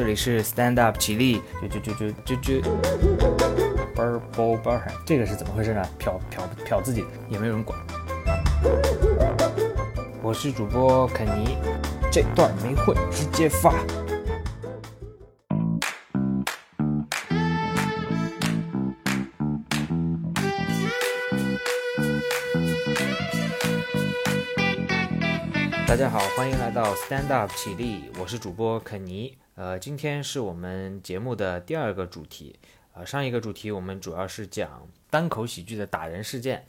这里是 Stand Up 起立，就就就就就就，嘣儿嘣嘣儿，这个是怎么回事呢？瞟瞟瞟自己，也没有人管。我是主播肯尼，这段没会直接发。欢迎来到 Stand Up 起立，我是主播肯尼。呃，今天是我们节目的第二个主题。呃，上一个主题我们主要是讲单口喜剧的打人事件，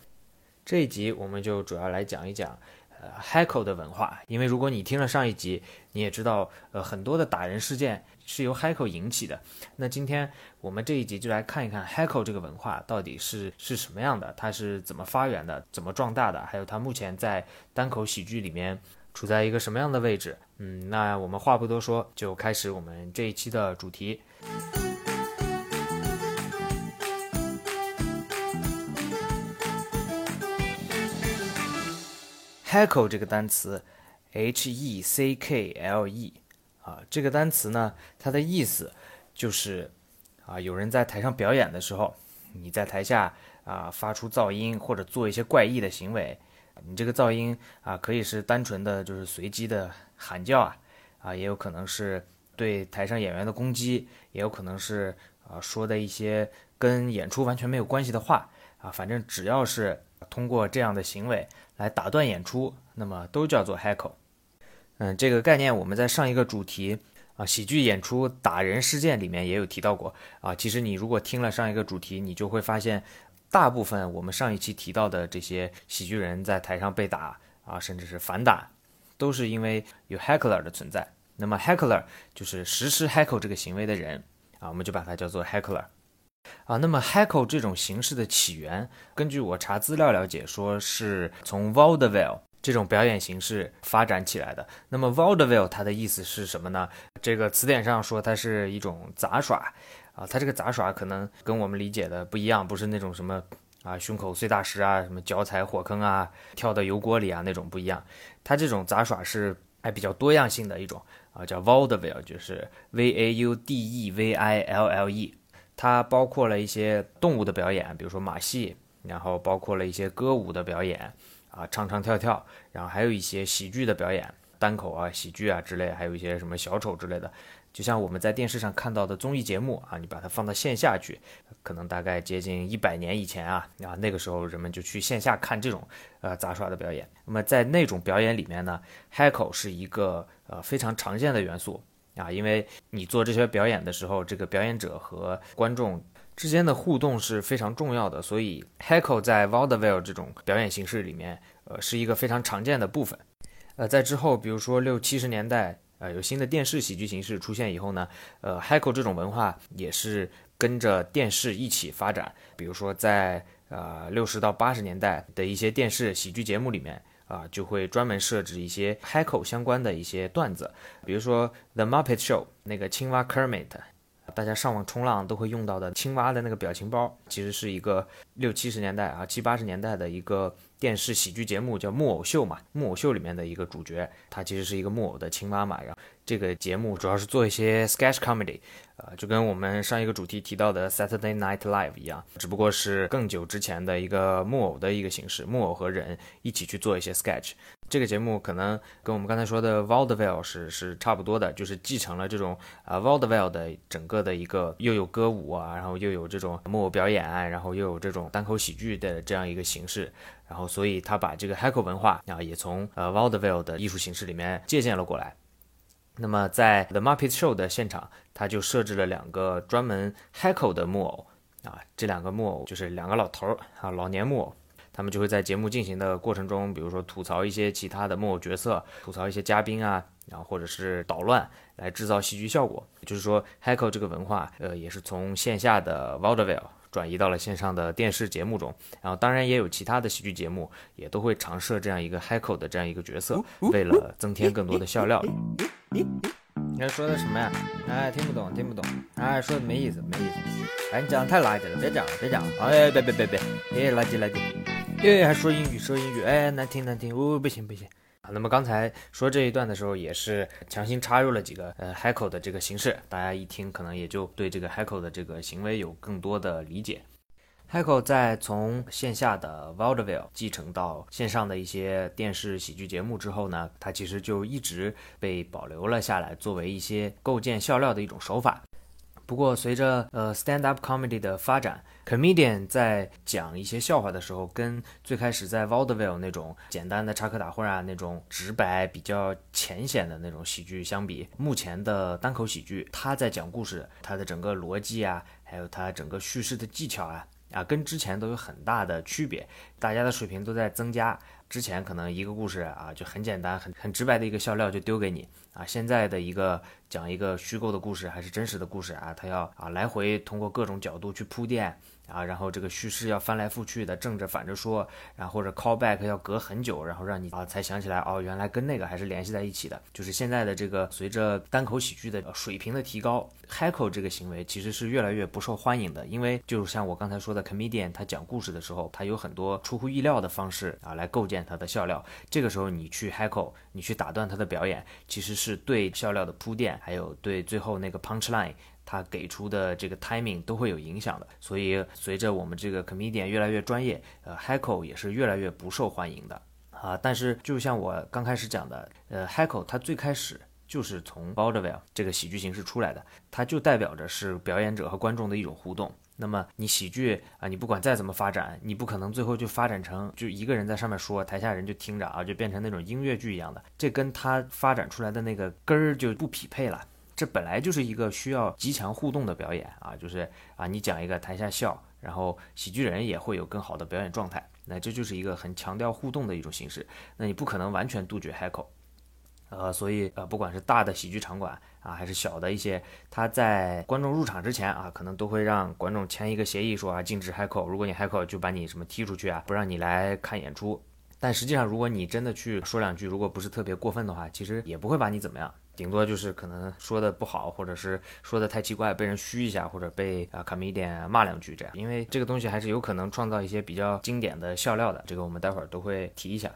这一集我们就主要来讲一讲呃 Heckle 的文化。因为如果你听了上一集，你也知道，呃，很多的打人事件是由 Heckle 引起的。那今天我们这一集就来看一看 Heckle 这个文化到底是是什么样的，它是怎么发源的，怎么壮大的，还有它目前在单口喜剧里面处在一个什么样的位置。嗯，那我们话不多说，就开始我们这一期的主题。Heckle 这个单词，H-E-C-K-L-E，啊，这个单词呢，它的意思就是啊，有人在台上表演的时候，你在台下啊发出噪音或者做一些怪异的行为，你这个噪音啊可以是单纯的就是随机的喊叫啊，啊，也有可能是对台上演员的攻击，也有可能是啊说的一些跟演出完全没有关系的话啊，反正只要是通过这样的行为。来打断演出，那么都叫做 heckle。嗯，这个概念我们在上一个主题啊，喜剧演出打人事件里面也有提到过啊。其实你如果听了上一个主题，你就会发现，大部分我们上一期提到的这些喜剧人在台上被打啊，甚至是反打，都是因为有 heckler 的存在。那么 heckler 就是实施 heckle 这个行为的人啊，我们就把它叫做 heckler。啊，那么 heckle 这种形式的起源，根据我查资料了解，说是从 vaudeville 这种表演形式发展起来的。那么 vaudeville 它的意思是什么呢？这个词典上说它是一种杂耍，啊，它这个杂耍可能跟我们理解的不一样，不是那种什么啊胸口碎大石啊，什么脚踩火坑啊，跳到油锅里啊那种不一样。它这种杂耍是还比较多样性的一种啊，叫 vaudeville，就是 v a u d e v i l l e。它包括了一些动物的表演，比如说马戏，然后包括了一些歌舞的表演，啊，唱唱跳跳，然后还有一些喜剧的表演，单口啊、喜剧啊之类，还有一些什么小丑之类的，就像我们在电视上看到的综艺节目啊，你把它放到线下去，可能大概接近一百年以前啊，啊，那个时候人们就去线下看这种呃杂耍的表演。那么在那种表演里面呢，heckle 是一个呃非常常见的元素。啊，因为你做这些表演的时候，这个表演者和观众之间的互动是非常重要的，所以 heckle 在 vaudeville 这种表演形式里面，呃，是一个非常常见的部分。呃，在之后，比如说六七十年代，呃，有新的电视喜剧形式出现以后呢，呃，heckle 这种文化也是跟着电视一起发展。比如说在呃六十到八十年代的一些电视喜剧节目里面。啊，就会专门设置一些 heckle 相关的一些段子，比如说 The Muppet Show 那个青蛙 Kermit，大家上网冲浪都会用到的青蛙的那个表情包，其实是一个六七十年代啊七八十年代的一个电视喜剧节目，叫木偶秀嘛。木偶秀里面的一个主角，她其实是一个木偶的亲妈妈。然后这个节目主要是做一些 sketch comedy，呃，就跟我们上一个主题提到的 Saturday Night Live 一样，只不过是更久之前的一个木偶的一个形式，木偶和人一起去做一些 sketch。这个节目可能跟我们刚才说的 vaudeville 是是差不多的，就是继承了这种啊 vaudeville 的整个的一个又有歌舞啊，然后又有这种木偶表演，然后又有这种单口喜剧的这样一个形式，然后所以他把这个 heckle 文化啊也从呃 vaudeville 的艺术形式里面借鉴了过来。那么在 The Muppet Show 的现场，他就设置了两个专门 heckle 的木偶啊，这两个木偶就是两个老头儿啊，老年木偶。他们就会在节目进行的过程中，比如说吐槽一些其他的木偶角色，吐槽一些嘉宾啊，然后或者是捣乱，来制造戏剧效果。就是说，heckle 这个文化，呃，也是从线下的 vaudeville 转移到了线上的电视节目中。然后，当然也有其他的喜剧节目，也都会常设这样一个 heckle 的这样一个角色，为了增添更多的笑料。你在说的什么呀？哎，听不懂，听不懂。哎，说的没意思，没意思。哎，你讲的太垃圾了，别讲了，别讲了。哎，别别别别，哎，垃圾垃圾。耶，还说英语，说英语，哎，难听难听，哦，不行不行。啊那么刚才说这一段的时候，也是强行插入了几个呃 Heckle 的这个形式，大家一听可能也就对这个 Heckle 的这个行为有更多的理解。Heckle 在从线下的 Vaudeville 继承到线上的一些电视喜剧节目之后呢，它其实就一直被保留了下来，作为一些构建笑料的一种手法。不过，随着呃 stand up comedy 的发展，comedian 在讲一些笑话的时候，跟最开始在 vaudeville 那种简单的插科打诨啊，那种直白、比较浅显的那种喜剧相比，目前的单口喜剧，他在讲故事，他的整个逻辑啊，还有他整个叙事的技巧啊，啊，跟之前都有很大的区别，大家的水平都在增加。之前可能一个故事啊就很简单、很很直白的一个笑料就丢给你啊，现在的一个讲一个虚构的故事还是真实的故事啊，他要啊来回通过各种角度去铺垫。啊，然后这个叙事要翻来覆去的正着反着说，然后或者 call back 要隔很久，然后让你啊才想起来哦，原来跟那个还是联系在一起的。就是现在的这个随着单口喜剧的水平的提高，heckle 这个行为其实是越来越不受欢迎的，因为就像我刚才说的，comedian 他讲故事的时候，他有很多出乎意料的方式啊来构建他的笑料。这个时候你去 heckle，你去打断他的表演，其实是对笑料的铺垫，还有对最后那个 punch line。他给出的这个 timing 都会有影响的，所以随着我们这个 comedian 越来越专业，呃，heckle 也是越来越不受欢迎的啊。但是就像我刚开始讲的，呃，heckle 它最开始就是从 baudeville 这个喜剧形式出来的，它就代表着是表演者和观众的一种互动。那么你喜剧啊，你不管再怎么发展，你不可能最后就发展成就一个人在上面说，台下人就听着啊，就变成那种音乐剧一样的，这跟他发展出来的那个根儿就不匹配了。这本来就是一个需要极强互动的表演啊，就是啊，你讲一个台下笑，然后喜剧人也会有更好的表演状态，那这就是一个很强调互动的一种形式。那你不可能完全杜绝 HECO 呃，所以呃，不管是大的喜剧场馆啊，还是小的一些，他在观众入场之前啊，可能都会让观众签一个协议，说啊，禁止 HECO 如果你 HECO 就把你什么踢出去啊，不让你来看演出。但实际上，如果你真的去说两句，如果不是特别过分的话，其实也不会把你怎么样。顶多就是可能说的不好，或者是说的太奇怪，被人嘘一下，或者被啊 comedian 骂两句这样。因为这个东西还是有可能创造一些比较经典的笑料的，这个我们待会儿都会提一下。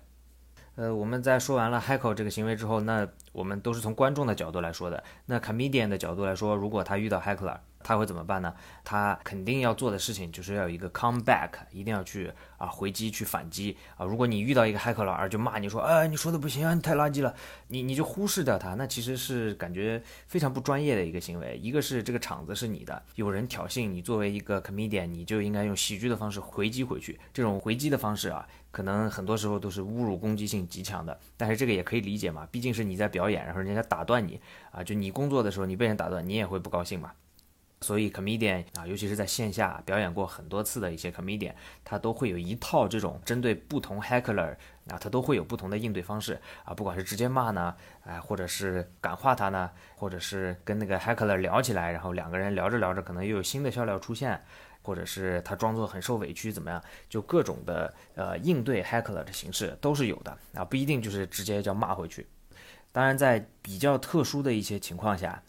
呃，我们在说完了 heckle 这个行为之后，那我们都是从观众的角度来说的。那 comedian 的角度来说，如果他遇到 heckler，他会怎么办呢？他肯定要做的事情就是要有一个 come back，一定要去啊回击去反击啊。如果你遇到一个骇客老二就骂你说，哎，你说的不行啊，你太垃圾了，你你就忽视掉他，那其实是感觉非常不专业的一个行为。一个是这个场子是你的，有人挑衅你，作为一个 comedian，你就应该用喜剧的方式回击回去。这种回击的方式啊，可能很多时候都是侮辱攻击性极强的。但是这个也可以理解嘛，毕竟是你在表演，然后人家打断你啊，就你工作的时候你被人打断，你也会不高兴嘛。所以，comedian 啊，尤其是在线下表演过很多次的一些 comedian，他都会有一套这种针对不同 heckler 啊，他都会有不同的应对方式啊，不管是直接骂呢，哎，或者是感化他呢，或者是跟那个 heckler 聊起来，然后两个人聊着聊着，可能又有新的笑料出现，或者是他装作很受委屈怎么样，就各种的呃应对 heckler 的形式都是有的啊，不一定就是直接叫骂回去。当然，在比较特殊的一些情况下。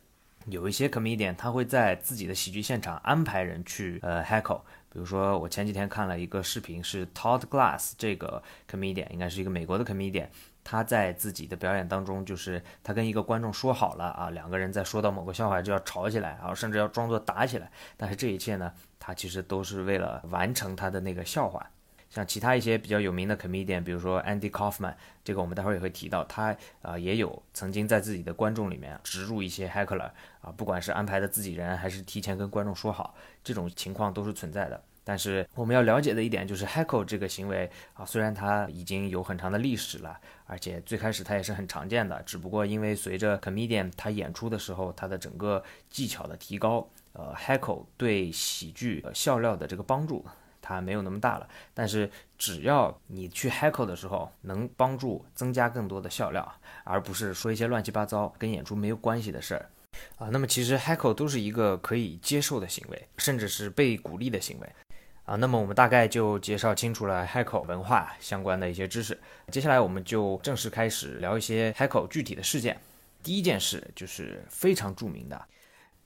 有一些 comedian 他会在自己的喜剧现场安排人去呃 heckle，比如说我前几天看了一个视频，是 Todd Glass 这个 comedian 应该是一个美国的 comedian，他在自己的表演当中，就是他跟一个观众说好了啊，两个人在说到某个笑话就要吵起来，然后甚至要装作打起来，但是这一切呢，他其实都是为了完成他的那个笑话。像其他一些比较有名的 comedian，比如说 Andy Kaufman，这个我们待会儿也会提到，他啊也有曾经在自己的观众里面植入一些 heckler 啊，不管是安排的自己人，还是提前跟观众说好，这种情况都是存在的。但是我们要了解的一点就是 heckle 这个行为啊，虽然它已经有很长的历史了，而且最开始它也是很常见的，只不过因为随着 comedian 他演出的时候，他的整个技巧的提高，呃，heckle 对喜剧呃笑料的这个帮助。它没有那么大了，但是只要你去 heckle 的时候，能帮助增加更多的笑料，而不是说一些乱七八糟跟演出没有关系的事儿啊。那么其实 heckle 都是一个可以接受的行为，甚至是被鼓励的行为啊。那么我们大概就介绍清楚了 heckle 文化相关的一些知识，接下来我们就正式开始聊一些 heckle 具体的事件。第一件事就是非常著名的。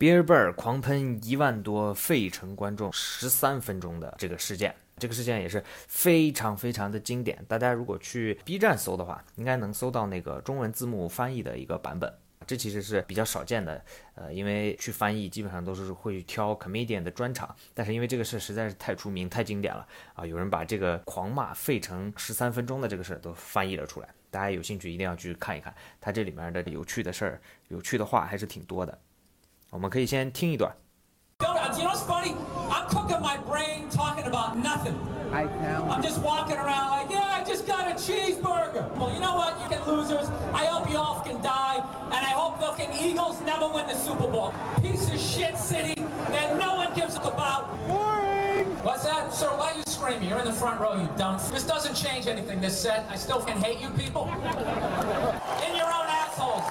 Bill Burr 狂喷一万多费城观众十三分钟的这个事件，这个事件也是非常非常的经典。大家如果去 B 站搜的话，应该能搜到那个中文字幕翻译的一个版本。这其实是比较少见的，呃，因为去翻译基本上都是会挑 comedian 的专场，但是因为这个事实在是太出名、太经典了啊，有人把这个狂骂费城十三分钟的这个事都翻译了出来。大家有兴趣一定要去看一看，它这里面的有趣的事儿、有趣的话还是挺多的。我们可以先听一段。I can. I'm just walking around like, yeah, I just got a cheeseburger. Well, you know what, you can losers. I hope you all can die, and I hope the fucking Eagles never win the Super Bowl. Piece of shit city that no one gives a about. Boring. What's that, sir? Why are you screaming? You're in the front row, you dunce. This doesn't change anything. This set, I still can hate you people. In your own assholes.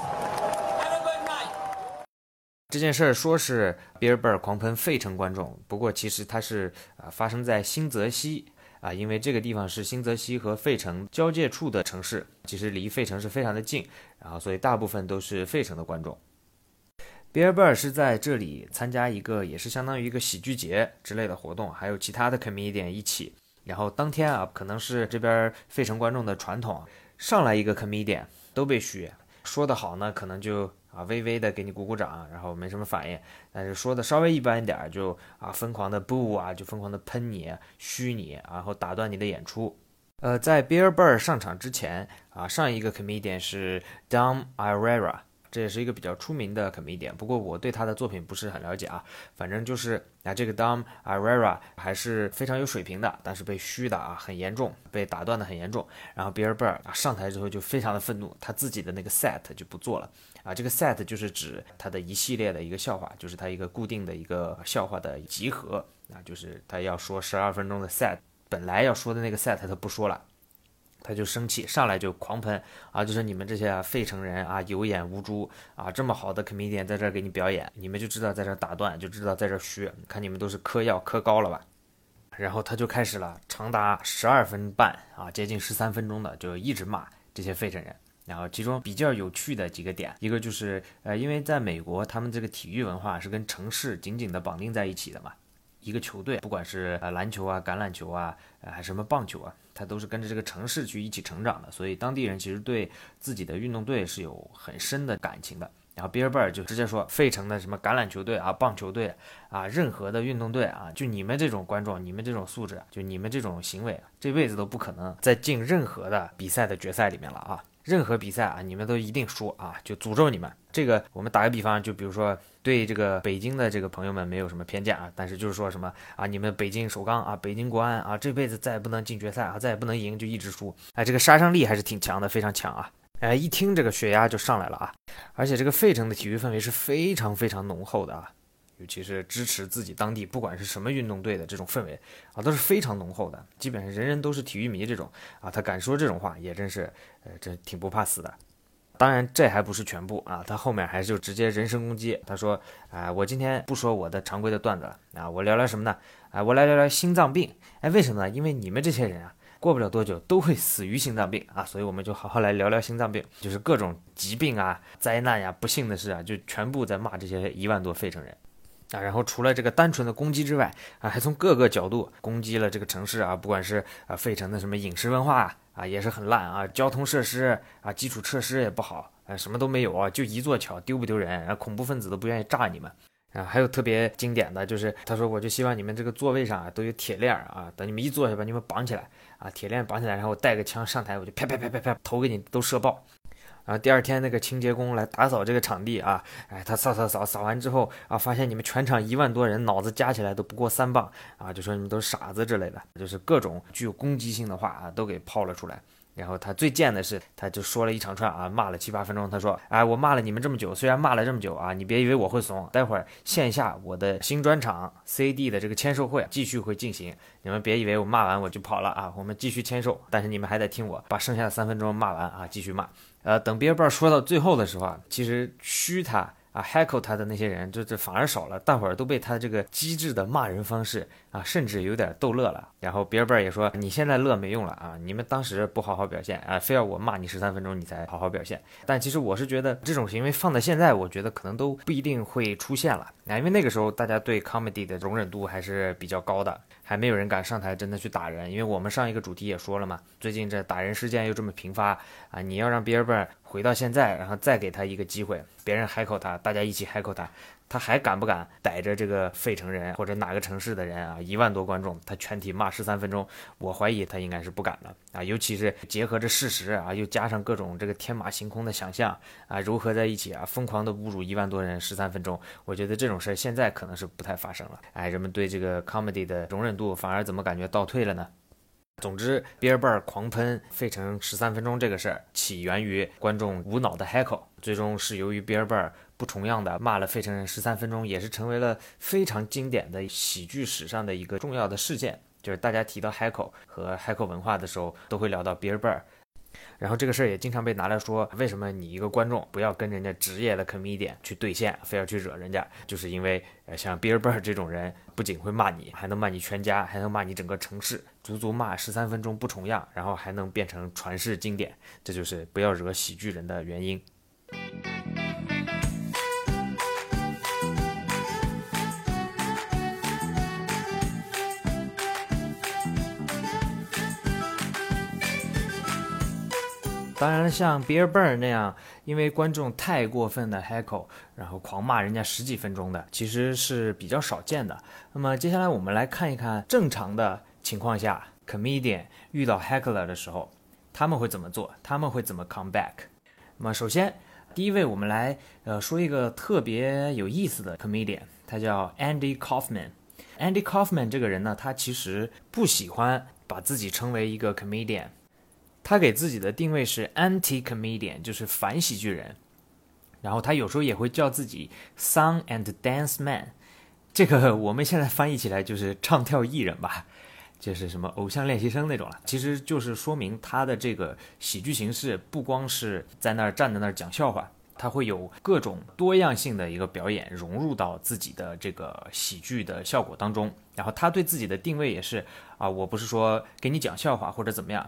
这件事儿说是比尔·贝尔狂喷费城观众，不过其实它是啊发生在新泽西啊，因为这个地方是新泽西和费城交界处的城市，其实离费城是非常的近，然后所以大部分都是费城的观众。比尔·贝尔是在这里参加一个也是相当于一个喜剧节之类的活动，还有其他的 comedian 一起，然后当天啊可能是这边费城观众的传统，上来一个 comedian 都被嘘，说的好呢可能就。啊，微微的给你鼓鼓掌，然后没什么反应。但是说的稍微一般一点，就啊疯狂的不啊，就疯狂的喷你、虚你，然后打断你的演出。呃，在 Bill Burr 上场之前啊，上一个 comedian 是 Dom Irera。这也是一个比较出名的 comedian，不过我对他的作品不是很了解啊。反正就是啊，这个 Dom Arera 还是非常有水平的，但是被虚的啊很严重，被打断的很严重。然后 Bill Burr 上台之后就非常的愤怒，他自己的那个 set 就不做了啊。这个 set 就是指他的一系列的一个笑话，就是他一个固定的一个笑话的集合啊，就是他要说十二分钟的 set，本来要说的那个 set 他不说了。他就生气，上来就狂喷啊！就说你们这些费城人啊，有眼无珠啊！这么好的 comedian 在这儿给你表演，你们就知道在这儿打断，就知道在这儿虚，看你们都是嗑药嗑高了吧？然后他就开始了，长达十二分半啊，接近十三分钟的，就一直骂这些费城人。然后其中比较有趣的几个点，一个就是呃，因为在美国，他们这个体育文化是跟城市紧紧的绑定在一起的嘛。一个球队，不管是呃篮球啊、橄榄球啊，还是什么棒球啊，它都是跟着这个城市去一起成长的，所以当地人其实对自己的运动队是有很深的感情的。然后比尔贝尔就直接说，费城的什么橄榄球队啊、棒球队啊，任何的运动队啊，就你们这种观众、你们这种素质，就你们这种行为，这辈子都不可能再进任何的比赛的决赛里面了啊！任何比赛啊，你们都一定输啊！就诅咒你们。这个我们打个比方，就比如说。对这个北京的这个朋友们没有什么偏见啊，但是就是说什么啊，你们北京首钢啊，北京国安啊，这辈子再也不能进决赛啊，再也不能赢，就一直输，哎，这个杀伤力还是挺强的，非常强啊，哎，一听这个血压就上来了啊，而且这个费城的体育氛围是非常非常浓厚的啊，尤其是支持自己当地不管是什么运动队的这种氛围啊，都是非常浓厚的，基本上人人都是体育迷这种啊，他敢说这种话也真是，呃，这挺不怕死的。当然，这还不是全部啊！他后面还是就直接人身攻击。他说：“啊，我今天不说我的常规的段子了啊，我聊聊什么呢？啊，我来聊聊心脏病。哎，为什么呢？因为你们这些人啊，过不了多久都会死于心脏病啊，所以我们就好好来聊聊心脏病，就是各种疾病啊、灾难呀、不幸的事啊，就全部在骂这些一万多费城人啊。然后除了这个单纯的攻击之外啊，还从各个角度攻击了这个城市啊，不管是啊费城的什么饮食文化。”啊，也是很烂啊，交通设施啊，基础设施也不好，啊，什么都没有啊，就一座桥，丢不丢人？然后恐怖分子都不愿意炸你们。啊，还有特别经典的就是，他说我就希望你们这个座位上啊都有铁链啊，等你们一坐下把你们绑起来啊，铁链绑起来，然后我带个枪上台，我就啪啪啪啪啪，头给你都射爆。然后第二天那个清洁工来打扫这个场地啊，哎，他扫扫扫扫完之后啊，发现你们全场一万多人脑子加起来都不过三磅啊，就说你们都是傻子之类的，就是各种具有攻击性的话啊，都给抛了出来。然后他最贱的是，他就说了一长串啊，骂了七八分钟。他说：“哎，我骂了你们这么久，虽然骂了这么久啊，你别以为我会怂。待会儿线下我的新专场 CD 的这个签售会继续会进行，你们别以为我骂完我就跑了啊，我们继续签售。但是你们还得听我把剩下的三分钟骂完啊，继续骂。呃，等别人说到最后的时候啊，其实虚他。”啊，heckle 他的那些人就这反而少了，大伙儿都被他这个机智的骂人方式啊，甚至有点逗乐了。然后比尔贝尔也说，你现在乐没用了啊，你们当时不好好表现啊，非要我骂你十三分钟你才好好表现。但其实我是觉得这种行为放在现在，我觉得可能都不一定会出现了啊，因为那个时候大家对 comedy 的容忍度还是比较高的。还没有人敢上台真的去打人，因为我们上一个主题也说了嘛，最近这打人事件又这么频发啊！你要让比尔贝尔回到现在，然后再给他一个机会，别人海口他，大家一起海口他。他还敢不敢逮着这个费城人或者哪个城市的人啊？一万多观众，他全体骂十三分钟，我怀疑他应该是不敢的啊！尤其是结合着事实啊，又加上各种这个天马行空的想象啊，糅合在一起啊，疯狂的侮辱一万多人十三分钟，我觉得这种事儿现在可能是不太发生了。哎，人们对这个 comedy 的容忍度反而怎么感觉倒退了呢？总之，比尔贝尔狂喷费城十三分钟这个事儿，起源于观众无脑的 heckle，最终是由于比尔贝尔。不重样的骂了费城人十三分钟，也是成为了非常经典的喜剧史上的一个重要的事件。就是大家提到海口和海口文化的时候，都会聊到比尔贝尔。然后这个事儿也经常被拿来说，为什么你一个观众不要跟人家职业的 comedian 去对线，非要去惹人家？就是因为呃，像比尔贝尔这种人，不仅会骂你，还能骂你全家，还能骂你整个城市，足足骂十三分钟不重样，然后还能变成传世经典。这就是不要惹喜剧人的原因。当然了，像 Bear Burn 那样，因为观众太过分的 heckle，然后狂骂人家十几分钟的，其实是比较少见的。那么接下来我们来看一看正常的情况下，comedian 遇到 heckler 的时候，他们会怎么做？他们会怎么 come back？那么首先，第一位我们来呃说一个特别有意思的 comedian，他叫 Andy Kaufman。Andy Kaufman 这个人呢，他其实不喜欢把自己称为一个 comedian。他给自己的定位是 anti comedian，就是反喜剧人。然后他有时候也会叫自己 song and dance man，这个我们现在翻译起来就是唱跳艺人吧，就是什么偶像练习生那种了。其实就是说明他的这个喜剧形式不光是在那儿站在那儿讲笑话，他会有各种多样性的一个表演融入到自己的这个喜剧的效果当中。然后他对自己的定位也是啊，我不是说给你讲笑话或者怎么样。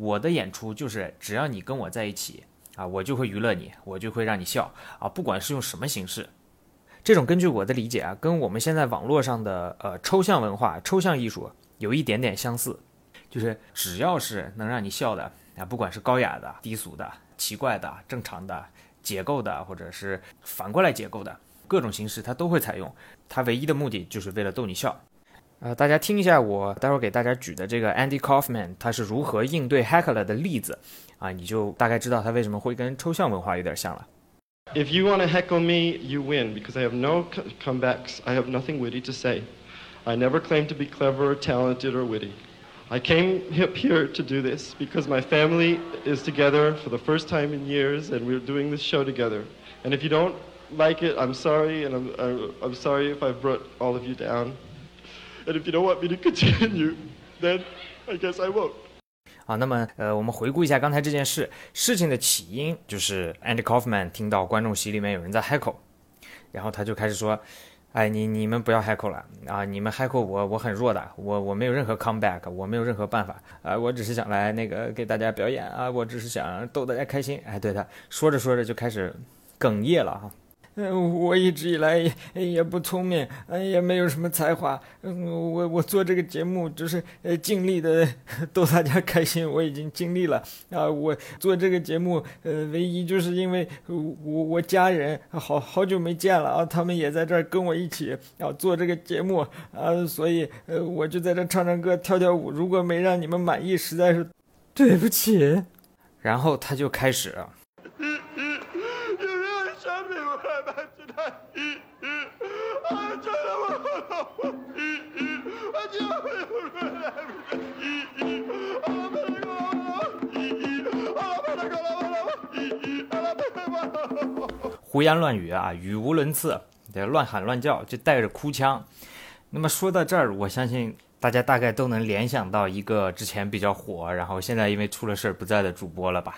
我的演出就是，只要你跟我在一起啊，我就会娱乐你，我就会让你笑啊，不管是用什么形式。这种根据我的理解啊，跟我们现在网络上的呃抽象文化、抽象艺术有一点点相似，就是只要是能让你笑的啊，不管是高雅的、低俗的、奇怪的、正常的、解构的，或者是反过来解构的各种形式，它都会采用。它唯一的目的就是为了逗你笑。呃，大家听一下我待会儿给大家举的这个 Andy Kaufman，他是如何应对 heckler 的例子，啊，你就大概知道他为什么会跟抽象文化有点像了。If you want to heckle me, you win because I have no comebacks. I have nothing witty to say. I never claim to be clever or talented or witty. I came up here to do this because my family is together for the first time in years and we're doing this show together. And if you don't like it, I'm sorry, and I'm, I'm sorry if I've brought all of you down. And if you don't want me to continue, then I guess I won't. 啊，那么呃，我们回顾一下刚才这件事，事情的起因就是 Andy Kaufman 听到观众席里面有人在 heckle，然后他就开始说，哎，你你们不要 heckle 了啊，你们 heckle 我，我很弱的，我我没有任何 comeback，我没有任何办法啊，我只是想来那个给大家表演啊，我只是想逗大家开心。哎，对他说着说着就开始哽咽了哈。我一直以来也也不聪明，嗯，也没有什么才华。嗯，我我做这个节目就是呃尽力的逗大家开心，我已经尽力了啊。我做这个节目，呃，唯一就是因为我我家人好好久没见了啊，他们也在这儿跟我一起要做这个节目啊，所以呃我就在这唱唱歌、跳跳舞。如果没让你们满意，实在是对不起。然后他就开始。胡言乱语啊，语无伦次，乱喊乱叫，就带着哭腔。那么说到这儿，我相信大家大概都能联想到一个之前比较火，然后现在因为出了事儿不在的主播了吧？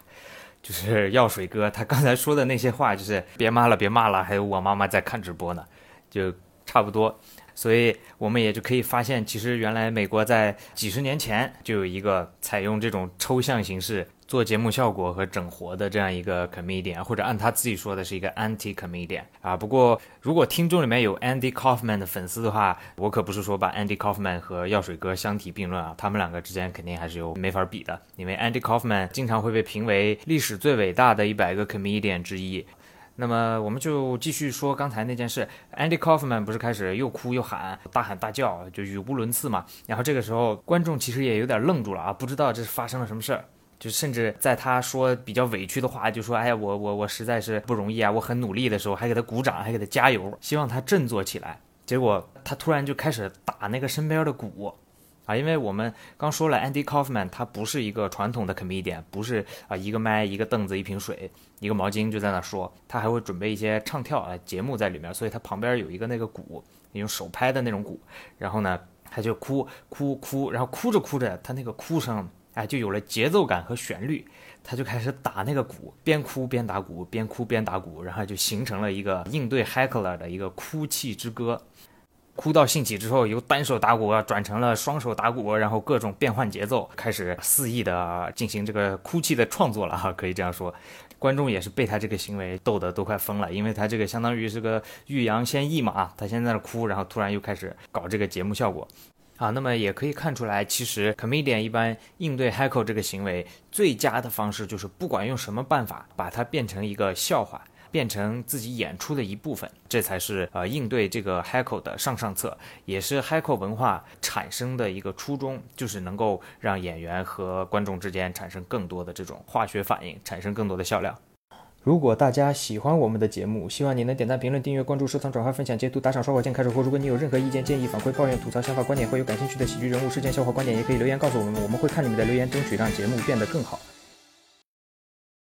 就是药水哥他刚才说的那些话，就是别骂了，别骂了，还有我妈妈在看直播呢，就差不多。所以我们也就可以发现，其实原来美国在几十年前就有一个采用这种抽象形式做节目效果和整活的这样一个 comedian，或者按他自己说的是一个 anti comedian 啊。不过如果听众里面有 Andy Kaufman 的粉丝的话，我可不是说把 Andy Kaufman 和药水哥相提并论啊，他们两个之间肯定还是有没法比的，因为 Andy Kaufman 经常会被评为历史最伟大的一百个 comedian 之一。那么我们就继续说刚才那件事，Andy Kaufman 不是开始又哭又喊，大喊大叫，就语无伦次嘛。然后这个时候观众其实也有点愣住了啊，不知道这是发生了什么事儿，就甚至在他说比较委屈的话，就说哎呀我我我实在是不容易啊，我很努力的时候，还给他鼓掌，还给他加油，希望他振作起来。结果他突然就开始打那个身边的鼓。啊，因为我们刚说了，Andy Kaufman 他不是一个传统的 comedian，不是啊一个麦、一个凳子、一瓶水、一个毛巾就在那说，他还会准备一些唱跳啊节目在里面，所以他旁边有一个那个鼓，用手拍的那种鼓，然后呢他就哭哭哭，然后哭着哭着，他那个哭声哎就有了节奏感和旋律，他就开始打那个鼓，边哭边打鼓，边哭边打鼓，然后就形成了一个应对 heckler 的一个哭泣之歌。哭到兴起之后，由单手打鼓转成了双手打鼓，然后各种变换节奏，开始肆意的进行这个哭泣的创作了哈，可以这样说。观众也是被他这个行为逗得都快疯了，因为他这个相当于是个欲扬先抑嘛啊，他先在那哭，然后突然又开始搞这个节目效果啊。那么也可以看出来，其实 comedian 一般应对 heckle 这个行为最佳的方式就是不管用什么办法，把它变成一个笑话。变成自己演出的一部分，这才是呃应对这个 Hackle 的上上策，也是 Hackle 文化产生的一个初衷，就是能够让演员和观众之间产生更多的这种化学反应，产生更多的笑料。如果大家喜欢我们的节目，希望你能点赞、评论、订阅、关注、收藏、转发、分享、截图、打赏、刷火箭、开始或如果你有任何意见、建议、反馈、抱怨、吐槽、想法、观点，或有感兴趣的喜剧人物、事件、笑话、观点，也可以留言告诉我们，我们会看你们的留言，争取让节目变得更好。